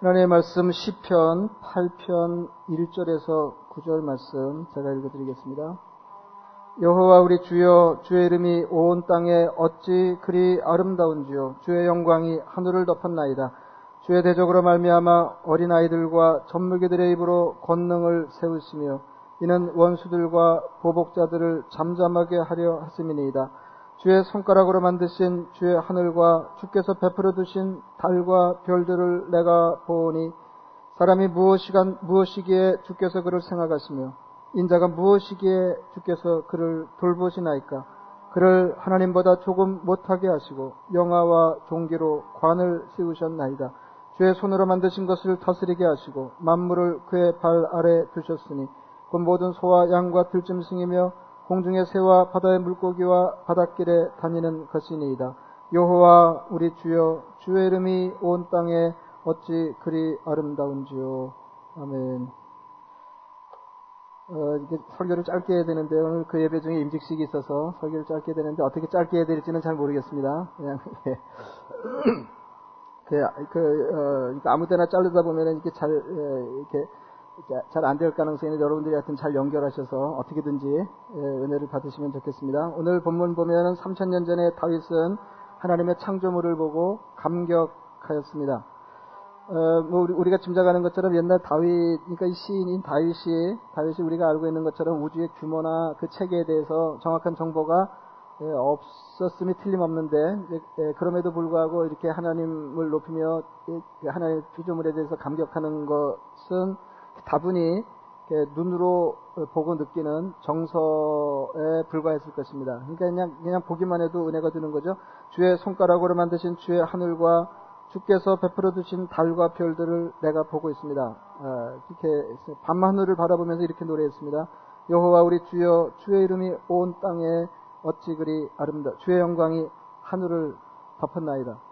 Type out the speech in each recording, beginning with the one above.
하나님의 말씀 시편 8편 1절에서 9절 말씀 제가 읽어드리겠습니다. 여호와 우리 주여 주의 이름이 온 땅에 어찌 그리 아름다운지요 주의 영광이 하늘을 덮었나이다. 주의 대적으로 말미암아 어린 아이들과 전물개들의 입으로 권능을 세우시며 이는 원수들과 보복자들을 잠잠하게 하려 하심이니이다. 주의 손가락으로 만드신 주의 하늘과 주께서 베풀어 두신 달과 별들을 내가 보니 사람이 무엇이간 무엇이기에 주께서 그를 생각하시며 인자가 무엇이기에 주께서 그를 돌보시나이까? 그를 하나님보다 조금 못하게 하시고 영화와 종기로 관을 씌우셨나이다. 주의 손으로 만드신 것을 다스리게 하시고 만물을 그의 발 아래 두셨으니 그 모든 소와 양과 들짐승이며 공중의 새와 바다의 물고기와 바닷길에 다니는 것이니이다. 여호와 우리 주여 주의 이름이 온 땅에 어찌 그리 아름다운지요. 아멘. 어, 이게 설교를 짧게 해야 되는데 오늘 그 예배 중에 임직식이 있어서 설교를 짧게 해야 되는데 어떻게 짧게 해야 될지는 잘 모르겠습니다. 그냥 예. 그, 그 어, 아무데나 자르다 보면은 이렇게 잘 예, 이렇게 잘 안 될 가능성이 있는 여러분들이 하여튼 잘 연결하셔서 어떻게든지 예, 은혜를 받으시면 좋겠습니다. 오늘 본문 보면은 3천년 전에 다윗은 하나님의 창조물을 보고 감격하였습니다. 어, 뭐 우리, 가 짐작하는 것처럼 옛날 다윗, 그러니까 이 시인인 다윗이, 다윗이 우리가 알고 있는 것처럼 우주의 규모나 그 체계에 대해서 정확한 정보가 예, 없었음이 틀림없는데, 예, 그럼에도 불구하고 이렇게 하나님을 높이며 하나님의 피조물에 대해서 감격하는 것은 다분히 눈으로 보고 느끼는 정서에 불과했을 것입니다. 그러니까 그냥, 그냥 보기만 해도 은혜가 드는 거죠. 주의 손가락으로 만드신 주의 하늘과 주께서 베풀어 두신 달과 별들을 내가 보고 있습니다. 아, 이렇게 밤하늘을 바라보면서 이렇게 노래했습니다. 여호와 우리 주여 주의 이름이 온 땅에 어찌 그리 아름다 주의 영광이 하늘을 덮었나이다.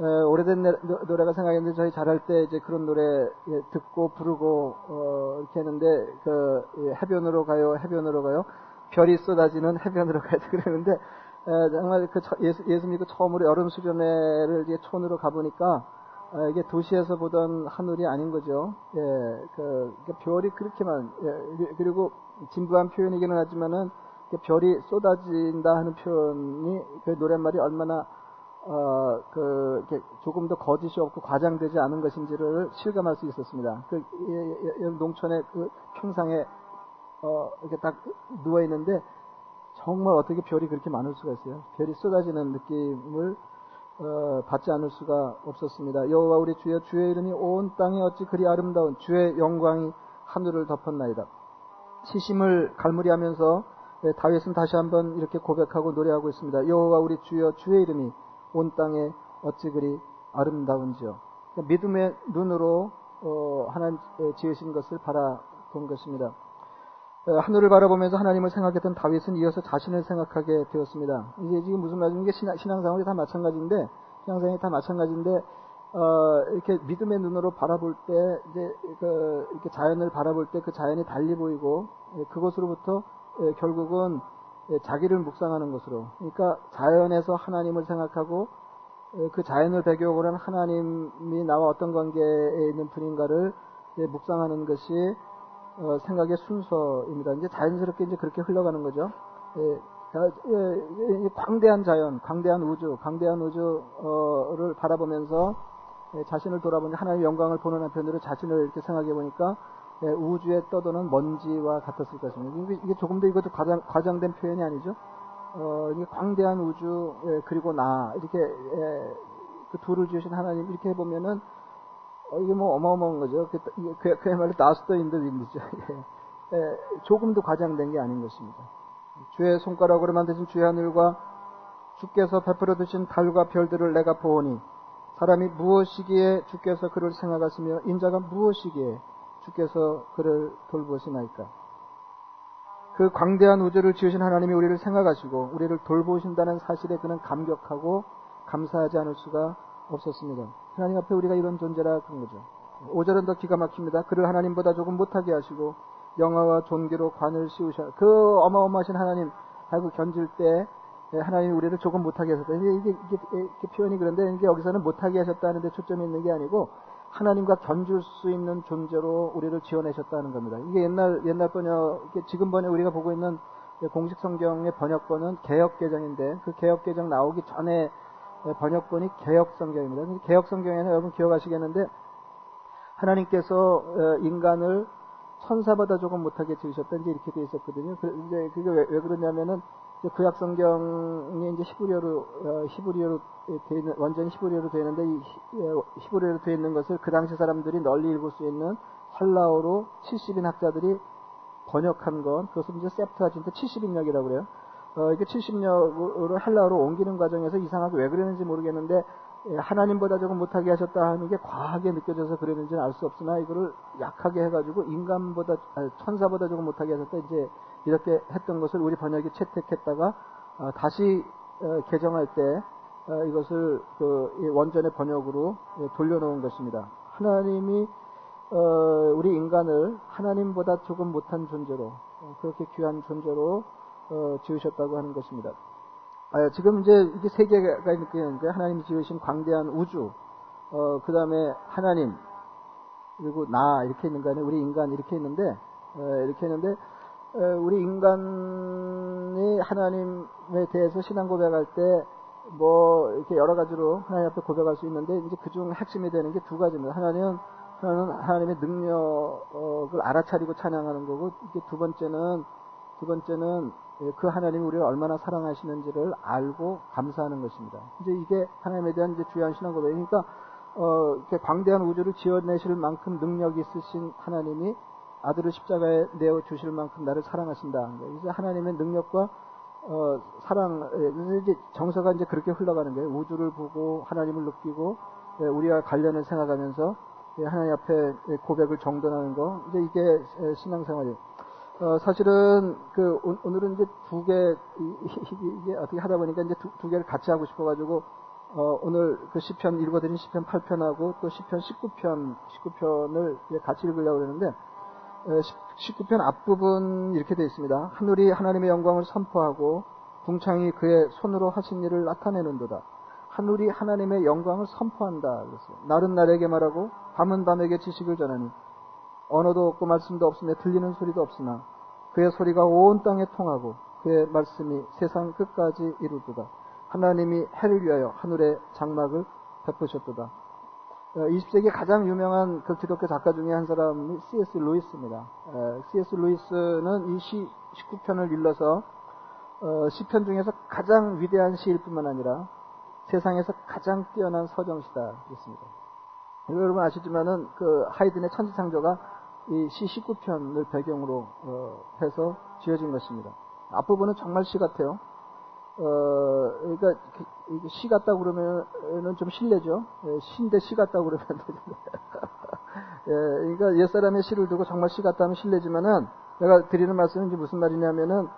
에, 오래된 노래가 생각했는데 저희 잘할 때 이제 그런 노래 예, 듣고 부르고 어, 이렇게 했는데 그 예, 해변으로 가요 해변으로 가요 별이 쏟아지는 해변으로 그러는데 에, 정말 그 예수, 예수 믿고 처음으로 여름 수련회를 이제 촌으로 가보니까 어, 이게 도시에서 보던 하늘이 아닌 거죠. 예, 그, 그 별이 그렇게만 예, 그리고 진부한 표현이기는 하지만은 별이 쏟아진다 하는 표현이 그 노랫말이 얼마나 어, 그, 조금 더 거짓이 없고 과장되지 않은 것인지를 실감할 수 있었습니다. 그, 예, 예, 농촌의 그 평상에, 어, 이렇게 딱 누워있는데, 정말 어떻게 별이 그렇게 많을 수가 있어요. 별이 쏟아지는 느낌을, 어, 받지 않을 수가 없었습니다. 여호와 우리 주여 주의 이름이 온 땅에 어찌 그리 아름다운 주의 영광이 하늘을 덮었나이다. 시심을 갈무리하면서 예, 다윗은 다시 한번 이렇게 고백하고 노래하고 있습니다. 여호와 우리 주여 주의 이름이 온 땅에 어찌 그리 아름다운지요. 그러니까 믿음의 눈으로 어, 하나님 지으신 것을 바라본 것입니다. 어, 하늘을 바라보면서 하나님을 생각했던 다윗은 이어서 자신을 생각하게 되었습니다. 이게 지금 무슨 말인지 신앙, 신앙생활이 다 마찬가지인데 신앙생활이 다 마찬가지인데 어, 이렇게 믿음의 눈으로 바라볼 때 이제 그, 이렇게 자연을 바라볼 때 그 자연이 달리 보이고 예, 그것으로부터 예, 결국은 예, 자기를 묵상하는 것으로. 그러니까 자연에서 하나님을 생각하고 예, 그 자연을 배경으로 한 하나님이 나와 어떤 관계에 있는 분인가를 예, 묵상하는 것이 어, 생각의 순서입니다. 이제 자연스럽게 이제 그렇게 흘러가는 거죠. 광대한 자연, 광대한 우주, 광대한 우주를 바라보면서 자신을 돌아보니 하나님의 영광을 보는 한편으로 자신을 이렇게 생각해 보니까 예, 우주에 떠도는 먼지와 같았을 것입니다. 이게 조금 더 이것도 과장, 과장된 표현이 아니죠. 어, 이게 광대한 우주 예, 그리고 나 이렇게 예, 그 둘을 지으신 하나님 이렇게 해보면은 어, 이게 뭐 어마어마한 거죠. 그, 그, 그야말로 dust in the wind죠. 예, 조금 더 과장된 게 아닌 것입니다. 주의 손가락으로 만드신 주의 하늘과 주께서 베풀어 두신 달과 별들을 내가 보오니 사람이 무엇이기에 주께서 그를 생각하시며 인자가 무엇이기에 주께서 그를 돌보시나이까. 그 광대한 우주를 지으신 하나님이 우리를 생각하시고 우리를 돌보신다는 사실에 그는 감격하고 감사하지 않을 수가 없었습니다. 하나님 앞에 우리가 이런 존재라 그런 거죠. 5절은 더 기가 막힙니다. 그를 하나님보다 조금 못하게 하시고 영화와 존귀로 관을 씌우셔. 그 어마어마하신 하나님 하고 견질 때 하나님이 우리를 조금 못하게 하셨다. 이게, 이게, 이게, 이게 표현이 그런데 이게 여기서는 못하게 하셨다는데 초점이 있는 게 아니고 하나님과 견줄 수 있는 존재로 우리를 지어내셨다는 겁니다. 이게 옛날 옛날 번역, 지금 번역 우리가 보고 있는 공식 성경의 번역본은 개혁 개정인데 그 개혁 개정 나오기 전에 번역본이 개혁 성경입니다. 개혁 성경에는 여러분 기억하시겠는데 하나님께서 어, 인간을 천사보다 조금 못하게 지으셨다 이제 이렇게 되어 있었거든요. 그, 그게 왜, 왜 그러냐면은 구약 성경이 이제 히브리어로 어, 히브리어로 되어 있는 원전 히브리어로 되어 있는데 이 어, 히브리어로 되어 있는 것을 그 당시 사람들이 널리 읽을 수 있는 헬라어로 70인 학자들이 번역한 건 그것을 이제 Septuagint 70인역이라고 그래요. 어, 이게 70역으로 헬라어로 옮기는 과정에서 이상하게 왜 그랬는지 모르겠는데 예, 하나님보다 조금 못하게 하셨다 하는 게 과하게 느껴져서 그랬는지는 알 수 없으나 이거를 약하게 해가지고 인간보다 아니, 천사보다 조금 못하게 하셨다 이제 이렇게 했던 것을 우리 번역이 채택했다가 어, 다시 어, 개정할 때 어, 이것을 그 원전의 번역으로 예, 돌려놓은 것입니다. 하나님이 어, 우리 인간을 하나님보다 조금 못한 존재로 어, 그렇게 귀한 존재로 어, 지으셨다고 하는 것입니다. 아, 지금 이제 이게 세 개가 있는데 하나님이 지으신 광대한 우주, 어, 그 다음에 하나님, 그리고 나 이렇게 있는 거 아니에요? 우리 인간 이렇게 있는데 어, 이렇게 있는데 어, 우리 인간이 하나님에 대해서 신앙 고백할 때 뭐 이렇게 여러 가지로 하나님 앞에 고백할 수 있는데 이제 그중 핵심이 되는 게 두 가지입니다. 하나는 하나는 하나님의 능력을 알아차리고 찬양하는 거고 이게 두 번째는 두 번째는 예, 그 하나님이 우리를 얼마나 사랑하시는지를 알고 감사하는 것입니다. 이제 이게 하나님에 대한 이제 주요한 신앙 고백이니까 어, 이렇게 광대한 우주를 지어내실 만큼 능력이 있으신 하나님이 아들을 십자가에 내어 주실 만큼 나를 사랑하신다. 그래서 하나님의 능력과 어, 사랑, 예, 이제 정서가 이제 그렇게 흘러가는 거예요. 우주를 보고 하나님을 느끼고 예, 우리와 관련을 생각하면서 하나님 앞에 고백을 정돈하는 거. 이제 이게 신앙생활이에요. 어, 사실은 그 오늘은 이제 두 개 이게 어떻게 하다 보니까 이제 두, 두 개를 같이 하고 싶어가지고 어, 오늘 그 시편 읽어드린 시편 8편하고 또 시편 19편 19편을 같이 읽으려고 그러는데 19편 앞부분 이렇게 되어 있습니다. 하늘이 하나님의 영광을 선포하고 궁창이 그의 손으로 하신 일을 나타내는도다. 하늘이 하나님의 영광을 선포한다. 그래서 날은 날에게 말하고 밤은 밤에게 지식을 전하니 언어도 없고 말씀도 없으며 들리는 소리도 없으나 그의 소리가 온 땅에 통하고 그의 말씀이 세상 끝까지 이루도다. 하나님이 해를 위하여 하늘의 장막을 베푸셨도다. 20세기 어, 가장 유명한 그 기독교 작가 중에 한 사람이 C.S. 루이스입니다. C.S. 루이스는 이 시 19편을 일러서 어, 시편 중에서 가장 위대한 시일 뿐만 아니라 세상에서 가장 뛰어난 서정시다 그랬습니다. 여러분 아시지만은 그 하이든의 천지창조가 이 시 19편을 배경으로 어, 해서 지어진 것입니다. 앞부분은 정말 시 같아요. 어, 그러니까 시 같다 그러면은 좀 실례죠. 예, 시인데 시 같다 그러면 예, 그러니까 옛사람의 시를 두고 정말 시 같다 하면 실례지만은 내가 드리는 말씀은 무슨 말이냐면은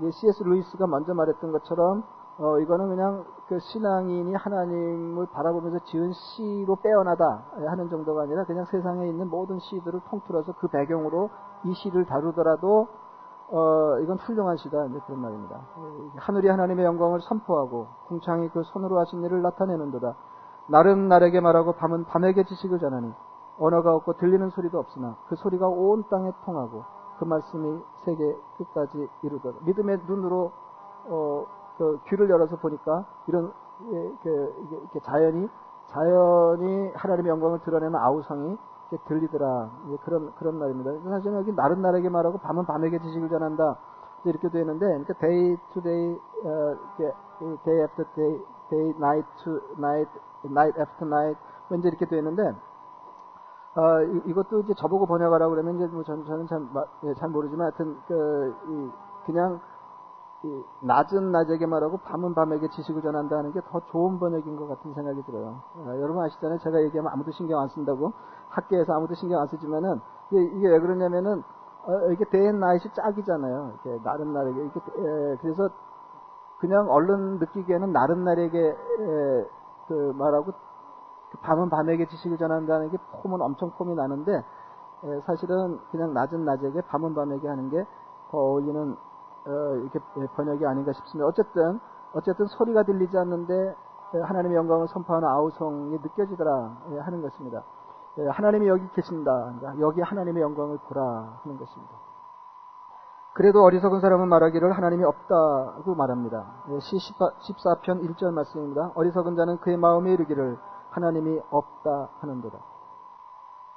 C.S. 루이스가 먼저 말했던 것처럼 어, 이거는 그냥 그 신앙인이 하나님을 바라보면서 지은 시로 빼어나다 하는 정도가 아니라 그냥 세상에 있는 모든 시들을 통틀어서 그 배경으로 이 시를 다루더라도 어, 이건 훌륭한 시다. 이제 그런 말입니다. 하늘이 하나님의 영광을 선포하고 궁창이 그 손으로 하신 일을 나타내는도다. 날은 날에게 말하고 밤은 밤에게 지식을 전하니 언어가 없고 들리는 소리도 없으나 그 소리가 온 땅에 통하고 그 말씀이 세계 끝까지 이루도다. 믿음의 눈으로 어, 그 귀를 열어서 보니까 이런 그, 이렇게 자연이 자연이 하나님의 영광을 드러내는 아우성이 이렇게 들리더라. 그런 그런 말입니다. 사실은 여기 날은 날에게 말하고 밤은 밤에게 지식을 전한다. 이렇게 되어 있는데, 그러니까 day to day, 어, day after day, day night to night, night after night, 이제 이렇게 되어 있는데, 어, 이, 것도 이제 저보고 번역하라고 그러면 이제 뭐 전, 저는 참, 예, 잘 모르지만 하여튼, 그, 이, 그냥 낮은 낮에게 말하고 밤은 밤에게 지식을 전한다는 게 더 좋은 번역인 것 같은 생각이 들어요. 어, 여러분 아시잖아요. 제가 얘기하면 아무도 신경 안 쓴다고 학계에서 아무도 신경 안 쓰지만은 이게, 왜 그러냐면은 어, 이게 나잇이 짝이잖아요. 이렇게 나른 날에게 이렇게 에, 그래서 그냥 얼른 느끼기에는 나른 날에게 에, 그 말하고 그 밤은 밤에게 지식을 전한다는 게 폼은 엄청 폼이 나는데 에, 사실은 그냥 낮은 낮에게 밤은 밤에게 하는 게 더 어울리는 어, 이렇게 번역이 아닌가 싶습니다. 어쨌든 어쨌든 소리가 들리지 않는데 하나님의 영광을 선포하는 아우성이 느껴지더라 예, 하는 것입니다. 예, 하나님이 여기 계신다. 그러니까 여기 하나님의 영광을 보라 하는 것입니다. 그래도 어리석은 사람은 말하기를 하나님이 없다고 말합니다. 예, 시 14편 1절 말씀입니다. 어리석은 자는 그의 마음에 이르기를 하나님이 없다 하는도다.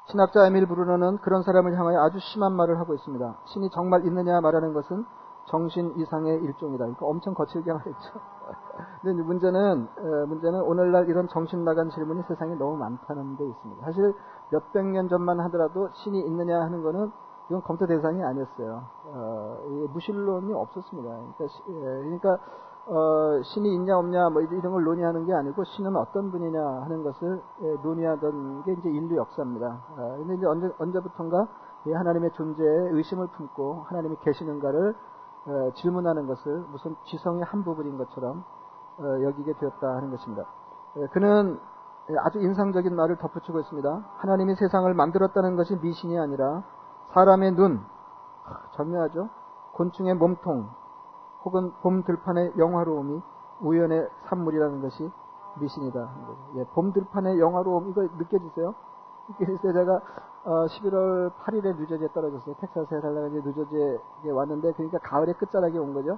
신학자 에밀 브루너는 그런 사람을 향하여 아주 심한 말을 하고 있습니다. 신이 정말 있느냐 말하는 것은 정신 이상의 일종이다. 그러니까 엄청 거칠게 말했죠. 근데 문제는 문제는 오늘날 이런 정신 나간 질문이 세상에 너무 많다는 데 있습니다. 사실 몇백 년 전만 하더라도 신이 있느냐 하는 거는 이건 검토 대상이 아니었어요. 어, 무신론이 없었습니다. 그러니까, 시, 그러니까 어, 신이 있냐 없냐 뭐 이런 걸 논의하는 게 아니고 신은 어떤 분이냐 하는 것을 논의하던 게 이제 인류 역사입니다. 어, 근데 이제 언제 언제부턴가 하나님의 존재에 의심을 품고 하나님이 계시는가를 어, 질문하는 것을 무슨 지성의 한 부분인 것처럼 어, 여기게 되었다 하는 것입니다. 그는 아주 인상적인 말을 덧붙이고 있습니다. 하나님이 세상을 만들었다는 것이 미신이 아니라 사람의 눈, 절묘하죠? 곤충의 몸통, 혹은 봄 들판의 영화로움이 우연의 산물이라는 것이 미신이다. 예, 봄 들판의 영화로움, 이거 느껴지세요? 느껴지세요? 제가 어, 11월 8일에 뉴저지에 떨어졌어요. 텍사스에 살다가 이제 뉴저지에 왔는데, 그러니까 가을의 끝자락에 온 거죠.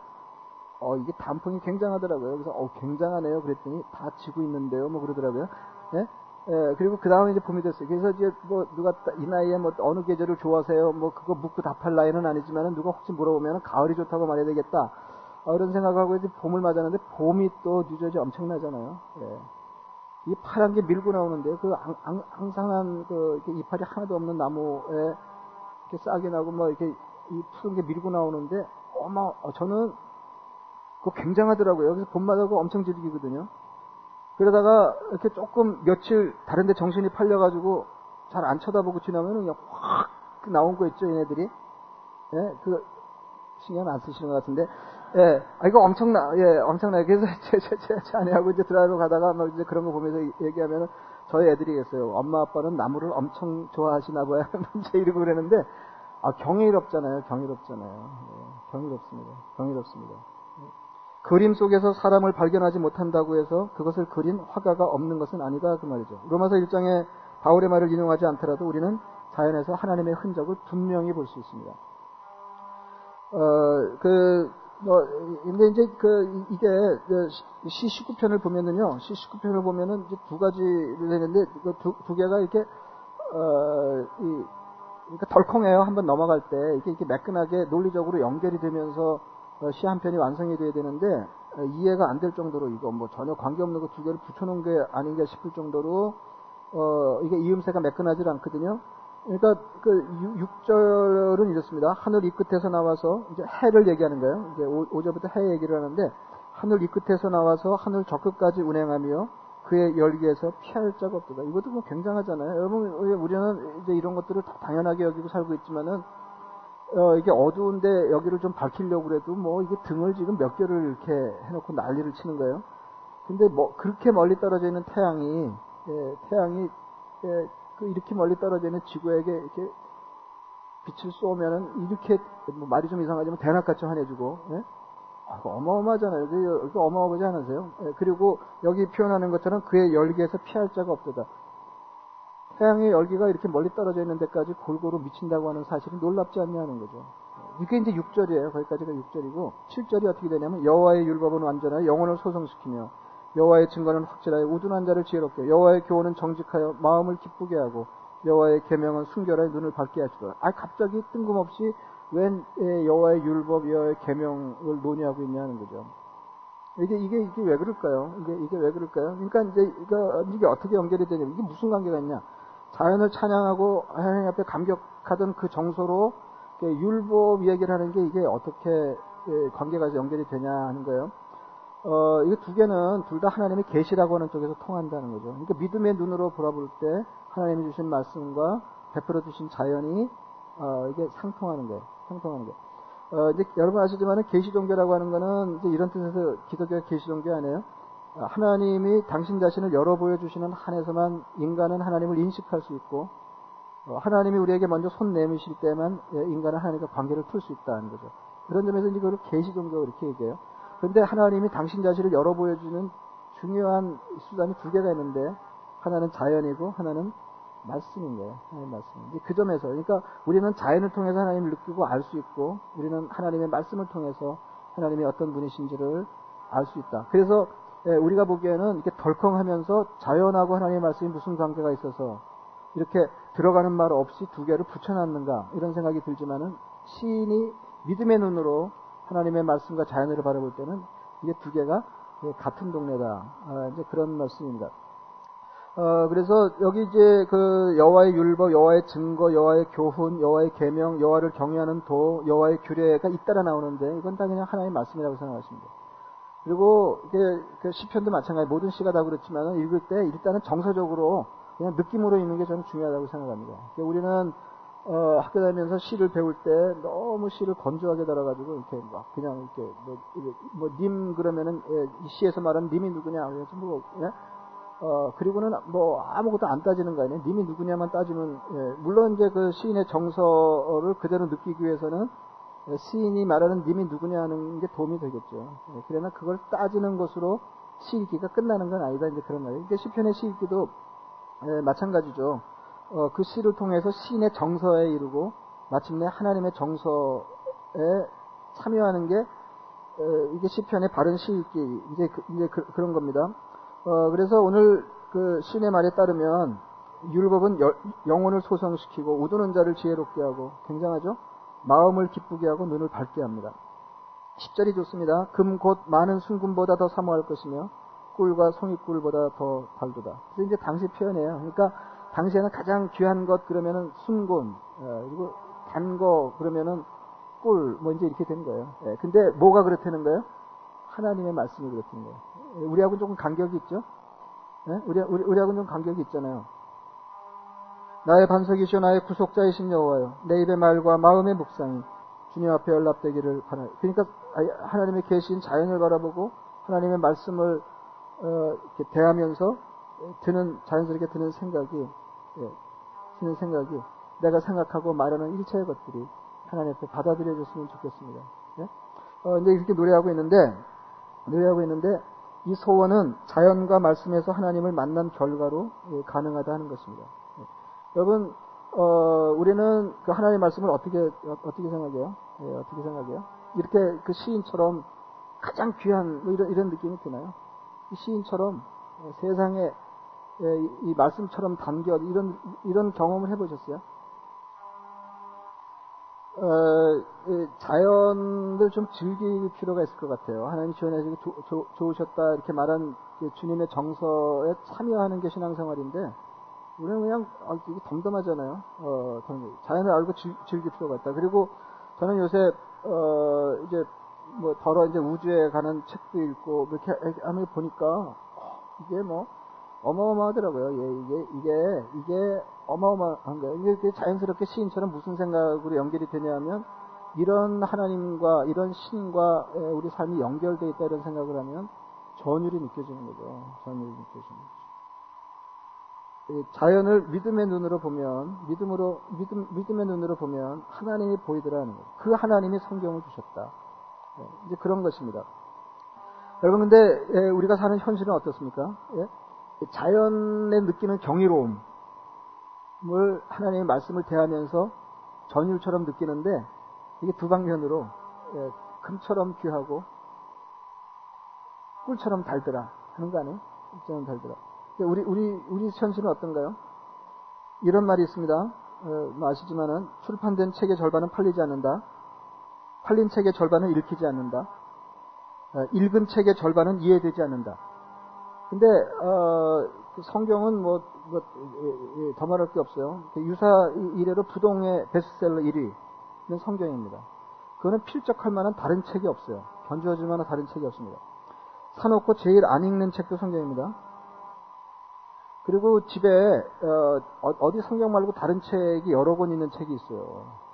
어, 이게 단풍이 굉장하더라고요. 그래서, 어, 굉장하네요. 그랬더니, 다 지고 있는데요. 뭐 그러더라고요. 예? 예, 그리고 그 다음에 이제 봄이 됐어요. 그래서 이제 뭐 누가 이 나이에 뭐 어느 계절을 좋아하세요? 뭐 그거 묻고 답할 나이는 아니지만은 누가 혹시 물어보면은 가을이 좋다고 말해야 되겠다. 어, 이런 생각하고 이제 봄을 맞았는데 봄이 또 뉴저지 엄청나잖아요. 예. 이 파란 게 밀고 나오는데 그 앙, 앙상한 그 이파리 하나도 없는 나무에 이렇게 싹이 나고 뭐 이렇게 이 푸른 게 밀고 나오는데 어마 어, 저는 그거 굉장하더라고요. 그래서 봄마다 그 엄청 즐기거든요. 그러다가 이렇게 조금 며칠 다른데 정신이 팔려가지고 잘 안 쳐다보고 지나면은 그냥 확 나온 거 있죠, 얘네들이. 예, 그 신경 안 쓰시는 것 같은데. 예, 아, 이거 엄청나, 예, 엄청나요. 그래서 제, 제, 제, 제 아내하고 이제 드라이브 가다가 막 이제 그런 거 보면서 얘기하면은 저희 애들이겠어요. 엄마 아빠는 나무를 엄청 좋아하시나 봐요. 제 이러고 그랬는데, 아, 경이롭잖아요. 경이롭잖아요. 예, 경이롭습니다. 경이롭습니다. 그림 속에서 사람을 발견하지 못한다고 해서 그것을 그린 화가가 없는 것은 아니다 그 말이죠. 로마서 1장에 바울의 말을 인용하지 않더라도 우리는 자연에서 하나님의 흔적을 분명히 볼 수 있습니다. 어, 그, 뭐, 근데 이제 그, 이게, 시 19편을 보면은요, 시 19편을 보면은 이제 두 가지를 했는데, 그 두, 두 개가 이렇게, 어, 이, 그러니까 덜컹해요. 한번 넘어갈 때. 이게 이렇게 매끈하게 논리적으로 연결이 되면서 어, 시한 편이 완성이 돼야 되는데 어, 이해가 안 될 정도로 이거 뭐 전혀 관계없는 거 두 개를 붙여놓은 게 아닌가 싶을 정도로 어 이게 이음새가 매끈하지 않거든요. 그러니까 그 6절은 이렇습니다. 하늘 이 끝에서 나와서 이제 해를 얘기하는 거예요. 이제 5절부터 해 얘기를 하는데 하늘 이 끝에서 나와서 하늘 저 끝까지 운행하며 그의 열기에서 피할 자가 없다. 이것도 뭐 굉장하잖아요. 여러분 우리는 이제 이런 것들을 다 당연하게 여기고 살고 있지만은 어, 이게 어두운데 여기를 좀 밝히려고 그래도 뭐 이게 등을 지금 몇 개를 이렇게 해놓고 난리를 치는 거예요. 근데 뭐 그렇게 멀리 떨어져 있는 태양이 예, 태양이 예, 그 이렇게 멀리 떨어져 있는 지구에게 이렇게 빛을 쏘면은 이렇게 뭐 말이 좀 이상하지만 대낮같이 환해지고 예? 아, 어마어마하잖아요. 이게 어마어마하지 않으세요? 예, 그리고 여기 표현하는 것처럼 그의 열기에서 피할 자가 없다. 태양의 열기가 이렇게 멀리 떨어져 있는 데까지 골고루 미친다고 하는 사실이 놀랍지 않냐는 거죠. 이게 이제 6절이에요. 거기까지가 6절이고 7절이 어떻게 되냐면 여호와의 율법은 완전하여 영혼을 소성시키며 여호와의 증거는 확실하여 우둔한 자를 지혜롭게 여호와의 교훈은 정직하여 마음을 기쁘게 하고 여호와의 계명은 순결하여 눈을 밝게 하시더라. 아 갑자기 뜬금없이 웬 예, 여호와의 율법, 여호와의 계명을 논의하고 있냐는 거죠. 이게 이게 이게 왜 그럴까요? 이게 이게 왜 그럴까요? 그러니까 이제 이거 이게 어떻게 연결이 되냐? 이게 무슨 관계가 있냐? 자연을 찬양하고 하나님 앞에 감격하던 그 정서로 율법 이야기를 하는 게 이게 어떻게 예, 관계가 연결이 되냐 하는 거예요. 어, 이거 두 개는 둘 다 하나님의 계시라고 하는 쪽에서 통한다는 거죠. 그러니까 믿음의 눈으로 보라볼 때 하나님이 주신 말씀과 베풀어 주신 자연이 어, 이게 상통하는 거예요. 상통하는 거. 어, 이제 여러분 아시지만은 계시 종교라고 하는 거는 이제 이런 뜻에서 기독교가 계시 종교 아니에요. 하나님이 당신 자신을 열어 보여주시는 한에서만 인간은 하나님을 인식할 수 있고 어, 하나님이 우리에게 먼저 손 내미실 때만 예, 인간은 하나님과 관계를 풀수 있다는 거죠. 그런 점에서 이제 그걸 계시 종교가 이렇게 얘기해요. 그런데 하나님이 당신 자신을 열어 보여주는 중요한 수단이 두 개가 있는데 하나는 자연이고 하나는 말씀인 거예요. 하나님 말씀. 이제 그 점에서 그러니까 우리는 자연을 통해서 하나님을 느끼고 알 수 있고 우리는 하나님의 말씀을 통해서 하나님이 어떤 분이신지를 알 수 있다. 그래서 예, 우리가 보기에는 이렇게 덜컹하면서 자연하고 하나님의 말씀이 무슨 관계가 있어서 이렇게 들어가는 말 없이 두 개를 붙여놨는가 이런 생각이 들지만은 시인이 믿음의 눈으로 하나님의 말씀과 자연을 바라볼 때는 이게 두 개가 같은 동네다. 아, 이제 그런 말씀입니다. 어, 그래서 여기 이제 그 여호와의 율법, 여호와의 증거, 여호와의 교훈, 여호와의 계명, 여호와를 경외하는 도, 여호와의 규례가 잇따라 나오는데 이건 다 그냥 하나님의 말씀이라고 생각하십니다. 그리고 이게 그 시편도 마찬가지 모든 시가 다 그렇지만 읽을 때 일단은 정서적으로 그냥 느낌으로 읽는 게 저는 중요하다고 생각합니다. 그러니까 우리는 어, 학교 다니면서 시를 배울 때 너무 시를 건조하게 달아가지고 이렇게 막 그냥 이렇게 뭐, 님 그러면은 예, 이 시에서 말하는 님이 누구냐 그래서 뭐 예? 어, 그리고는 뭐 아무것도 안 따지는 거 아니에요. 님이 누구냐만 따지면 예, 물론 이제 그 시인의 정서를 그대로 느끼기 위해서는 시인이 말하는 님이 누구냐 하는 게 도움이 되겠죠. 예, 그러나 그걸 따지는 것으로 시 읽기가 끝나는 건 아니다. 이제 그런 말이에요. 이게 시편의 시 읽기도 예, 마찬가지죠. 어, 그 시를 통해서 시인의 정서에 이르고 마침내 하나님의 정서에 참여하는 게 어, 이게 시편의 바른 시읽기 이제 그, 이제 그, 런 겁니다. 어, 그래서 오늘 그 신의 말에 따르면 율법은 여, 영혼을 소성시키고 우두는 자를 지혜롭게 하고 굉장하죠. 마음을 기쁘게 하고 눈을 밝게 합니다. 10절이 좋습니다. 금 곧 많은 순금보다 더 사모할 것이며 꿀과 송이꿀보다 더 달도다. 그래서 이제 당시 표현이에요. 그러니까 당시에는 가장 귀한 것 그러면은 순금 어, 그리고 단 거 그러면은 꿀 뭐 이제 이렇게 된 거예요. 예, 근데 뭐가 그렇다는 거예요? 하나님의 말씀이 그렇다는 거예요. 예, 우리하고는 조금 간격이 있죠? 예? 우리, 우리, 우리하고는 좀 간격이 있잖아요. 나의 반석이시오 나의 구속자이신 여호와요. 내 입의 말과 마음의 묵상이 주님 앞에 연락되기를 바라요. 그러니까 하나님의 계신 자연을 바라보고 하나님의 말씀을 어, 대하면서 드는 자연스럽게 드는 생각이 예, 드는 생각이 내가 생각하고 말하는 일체의 것들이 하나님 앞에 받아들여졌으면 좋겠습니다. 예? 어, 근데 이렇게 노래하고 있는데 노래하고 있는데 이 소원은 자연과 말씀에서 하나님을 만난 결과로 예, 가능하다 하는 것입니다. 예. 여러분, 어, 우리는 그 하나님의 말씀을 어떻게 어 떻게 생각해요? 예, 어떻게 생각해요? 이렇게 그 시인처럼 가장 귀한 뭐 이런 이런 느낌이 드나요? 이 시인처럼 어, 세상에 예, 이 말씀처럼 담겨 이런 이런 경험을 해보셨어요? 어, 자연을 좀 즐길 필요가 있을 것 같아요. 하나님 지원해주고 좋으셨다 이렇게 말한 주님의 정서에 참여하는 게 신앙생활인데 우리는 그냥 아, 이게 덤덤하잖아요. 어, 자연을 알고 즐, 즐길 필요가 있다. 그리고 저는 요새 어, 이제 뭐 더러 이제 우주에 가는 책도 읽고 뭐 이렇게 하면 보니까 이게 뭐 어마어마하더라고요. 예, 이게, 이게, 이게 어마어마한 거예요. 이게 자연스럽게 시인처럼 무슨 생각으로 연결이 되냐면, 이런 하나님과, 이런 신과 우리 삶이 연결되어 있다 이런 생각을 하면 전율이 느껴지는 거죠. 전율이 느껴지는 거죠. 자연을 믿음의 눈으로 보면, 믿음으로, 믿음, 믿음의 눈으로 보면 하나님이 보이더라는 거예요. 그 하나님이 성경을 주셨다. 예, 이제 그런 것입니다. 여러분, 근데 우리가 사는 현실은 어떻습니까? 예? 자연에 느끼는 경이로움을 하나님의 말씀을 대하면서 전율처럼 느끼는데 이게 두 방면으로 예, 금처럼 귀하고 꿀처럼 달더라 하는 거 아니에요? 꿀처럼 달더라. 우리 우리 우리 현실은 어떤가요? 이런 말이 있습니다. 어, 뭐 아시지만은 출판된 책의 절반은 팔리지 않는다. 팔린 책의 절반은 읽히지 않는다. 어, 읽은 책의 절반은 이해되지 않는다. 근데 어, 그 성경은 뭐, 뭐, 예, 예, 더 말할 게 없어요. 그 유사 이래로 부동의 베스트셀러 1위는 성경입니다. 그거는 필적할 만한 다른 책이 없어요. 견주어질 만한 다른 책이 없습니다. 사놓고 제일 안 읽는 책도 성경입니다. 그리고 집에 어, 어디 성경 말고 다른 책이 여러 권 있는 책이 있어요.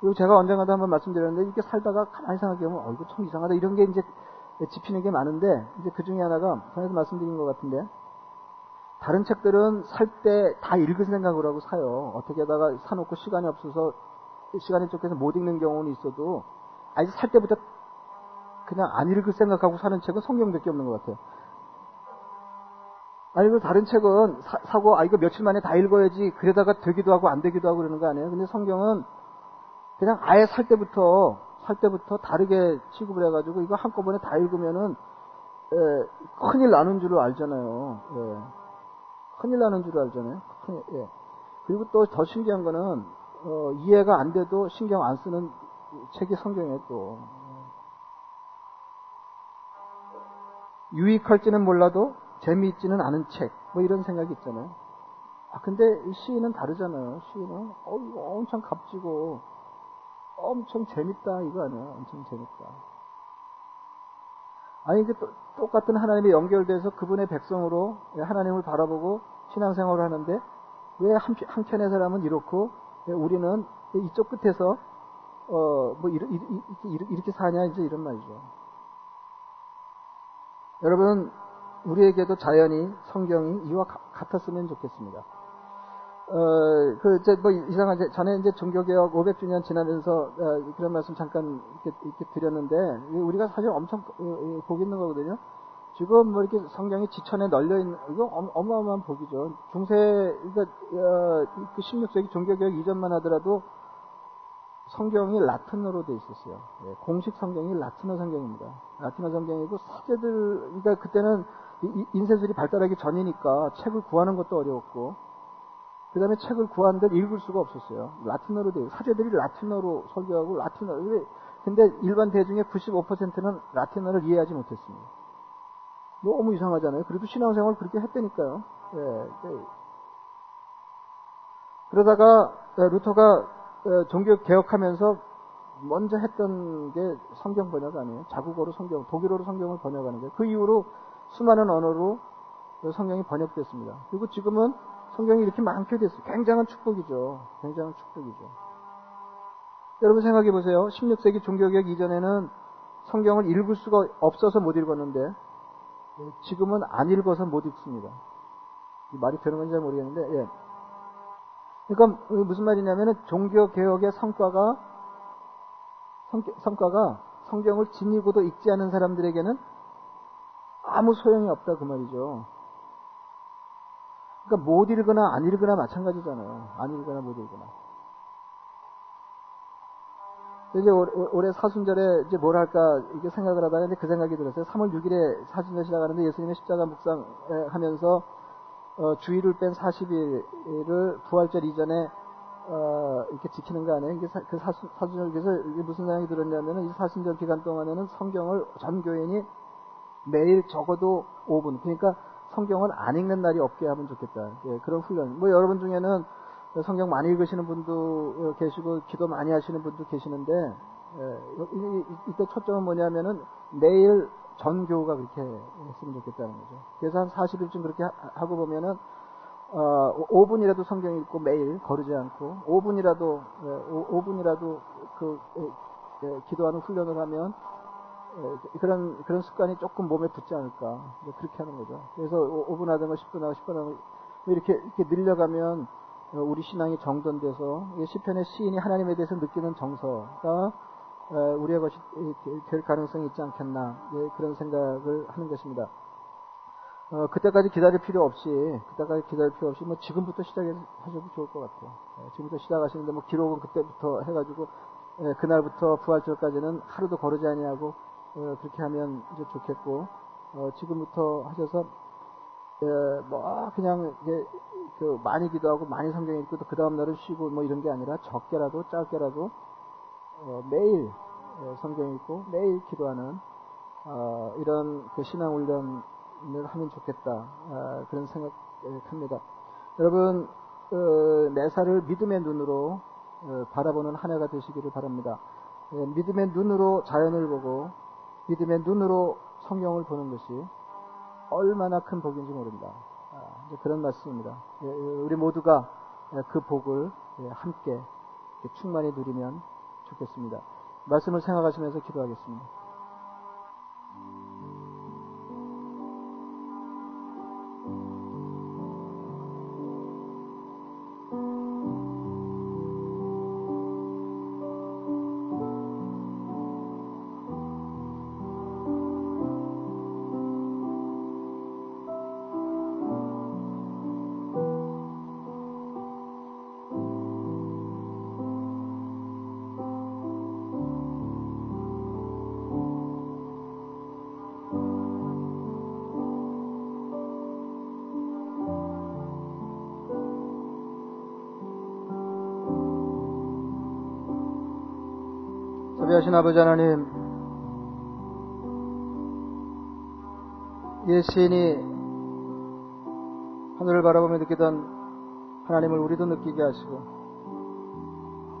그리고 제가 언젠가도 한번 말씀드렸는데 이렇게 살다가 가만히 생각해 보면 어 이거 참 이상하다 이런 게 이제 집히는 게 많은데 이제 그 중에 하나가 전에도 말씀드린 것 같은데 다른 책들은 살 때 다 읽을 생각을 하고 사요. 어떻게 하다가 사놓고 시간이 없어서 시간이 쫓겨서 못 읽는 경우는 있어도 아직 살 때부터 그냥 안 읽을 생각하고 사는 책은 성경밖에 없는 것 같아요. 아니, 그 다른 책은 사, 고 아, 이거 며칠 만에 다 읽어야지. 그러다가 되기도 하고 안 되기도 하고 그러는 거 아니에요? 근데 성경은 그냥 아예 살 때부터, 살 때부터 다르게 취급을 해가지고 이거 한꺼번에 다 읽으면은, 예, 큰일 나는 줄 알잖아요. 예. 큰일 나는 줄 알잖아요. 큰일, 예. 그리고 또 더 신기한 거는, 어, 이해가 안 돼도 신경 안 쓰는 책이 성경에 또. 유익할지는 몰라도 재미있지는 않은 책, 뭐 이런 생각이 있잖아요. 아, 근데 시인은 다르잖아요. 시인은, 어, 이거 엄청 값지고, 엄청 재밌다, 이거 아니야. 엄청 재밌다. 아니, 그 똑같은 하나님의 연결돼서 그분의 백성으로 하나님을 바라보고 신앙생활을 하는데, 왜 한, 한편의 사람은 이렇고, 우리는 이쪽 끝에서, 어, 뭐, 이렇게, 이렇게 사냐, 이제 이런 말이죠. 여러분, 우리에게도 자연이 성경이 이와 같았으면 좋겠습니다. 어, 그, 이제 뭐 이상한, 전에 이제 종교개혁 500주년 지나면서 어, 그런 말씀 잠깐 이렇게, 이렇게 드렸는데, 우리가 사실 엄청 복 있는 거거든요. 지금 뭐 이렇게 성경이 지천에 널려 있는, 이거 어마어마한 복이죠. 중세, 그러니까, 어, 그 16세기 종교개혁 이전만 하더라도 성경이 라틴어로 돼 있었어요. 예, 공식 성경이 라틴어 성경입니다. 라틴어 성경이고 사제들, 그러니까 그때는 인쇄술이 발달하기 전이니까 책을 구하는 것도 어려웠고, 그 다음에 책을 구하는데 읽을 수가 없었어요. 라틴어로 돼 사제들이 라틴어로 설교하고 라틴어. 근데 일반 대중의 95%는 라틴어를 이해하지 못했습니다. 너무 이상하잖아요. 그래도 신앙생활 그렇게 했다니까요. 예, 예. 그러다가 예, 루터가 예, 종교 개혁하면서 먼저 했던 게 성경 번역 아니에요. 자국어로 성경, 독일어로 성경을 번역하는 거예요. 그 이후로 수많은 언어로 성경이 번역됐습니다. 그리고 지금은 성경이 이렇게 많게 됐어요. 굉장한 축복이죠. 굉장한 축복이죠. 여러분 생각해 보세요. 16세기 종교개혁 이전에는 성경을 읽을 수가 없어서 못 읽었는데 지금은 안 읽어서 못 읽습니다. 말이 되는 건지 잘 모르겠는데, 예. 그러니까 무슨 말이냐면은 종교개혁의 성과가 성, 성과가 성경을 지니고도 읽지 않은 사람들에게는 아무 소용이 없다 그 말이죠. 그러니까 못 읽거나 안 읽거나 마찬가지잖아요. 안 읽거나 못 읽거나. 이제 올해 사순절에 이제 뭘 할까 이게 생각을 하다가 이제 그 생각이 들었어요. 3월 6일에 사순절 시작하는데 예수님의 십자가 묵상하면서 어, 주일을 뺀 40일을 부활절 이전에 어, 이렇게 지키는 거 아니에요? 이게 사, 그 사순, 사순절 그래서 이게 무슨 생각이 들었냐면은 이 사순절 기간 동안에는 성경을 전 교인이 매일 적어도 5분. 그러니까 성경을 안 읽는 날이 없게 하면 좋겠다. 예, 그런 훈련. 뭐 여러분 중에는 성경 많이 읽으시는 분도 계시고 기도 많이 하시는 분도 계시는데 예, 이때 초점은 뭐냐면은 매일 전교가 그렇게 했으면 좋겠다는 거죠. 그래서 한 40일쯤 그렇게 하고 보면은 어, 5분이라도 성경 읽고 매일 거르지 않고 5분이라도 5분이라도 예, 그 예, 기도하는 훈련을 하면 예, 그런, 그런 습관이 조금 몸에 붙지 않을까. 그렇게 하는 거죠. 그래서 5분 하든가 10분 하고 10분 하고 이렇게, 이렇게 늘려가면 어, 우리 신앙이 정돈돼서 시편의 시인이 하나님에 대해서 느끼는 정서가 어, 우리의 것이 될 가능성이 있지 않겠나. 예, 그런 생각을 하는 것입니다. 어, 그때까지 기다릴 필요 없이, 그때까지 기다릴 필요 없이, 뭐 지금부터 시작하셔도 좋을 것 같아요. 예, 지금부터 시작하시는데 뭐 기록은 그때부터 해가지고, 예, 그날부터 부활절까지는 하루도 거르지 아니하고 어, 그렇게 하면 이제 좋겠고 어, 지금부터 하셔서 예, 뭐 그냥 이제 그 많이 기도하고 많이 성경 읽고 또 그 다음 날은 쉬고 뭐 이런 게 아니라 적게라도 짧게라도 어, 매일 예, 성경 읽고 매일 기도하는 어, 이런 그 신앙 훈련을 하면 좋겠다 어, 그런 생각합니다. 여러분 어, 매사를 믿음의 눈으로 어, 바라보는 한 해가 되시기를 바랍니다. 예, 믿음의 눈으로 자연을 보고 믿음의 눈으로 성경을 보는 것이 얼마나 큰 복인지 모른다. 아, 그런 말씀입니다. 예, 예, 우리 모두가 그 복을 예, 함께 충만히 누리면 좋겠습니다. 말씀을 생각하시면서 기도하겠습니다. 자비하신 아버지 하나님, 예 시인이 하늘을 바라보며 느끼던 하나님을 우리도 느끼게 하시고,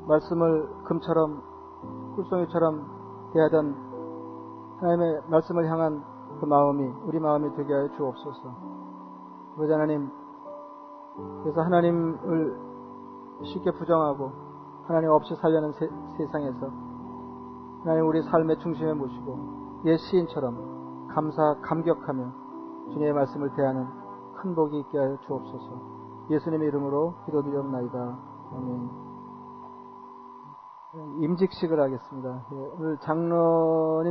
말씀을 금처럼, 꿀송이처럼 대하던 하나님의 말씀을 향한 그 마음이, 우리 마음이 되게 하여 주옵소서. 아버지 하나님, 그래서 하나님을 쉽게 부정하고, 하나님 없이 살려는 세, 세상에서 하나님 우리 삶의 중심에 모시고 옛 시인처럼 감사 감격하며 주님의 말씀을 대하는 큰 복이 있게 하여 주옵소서. 예수님의 이름으로 기도드리옵나이다. 아멘. 임직식을 하겠습니다. 예, 오늘 장로님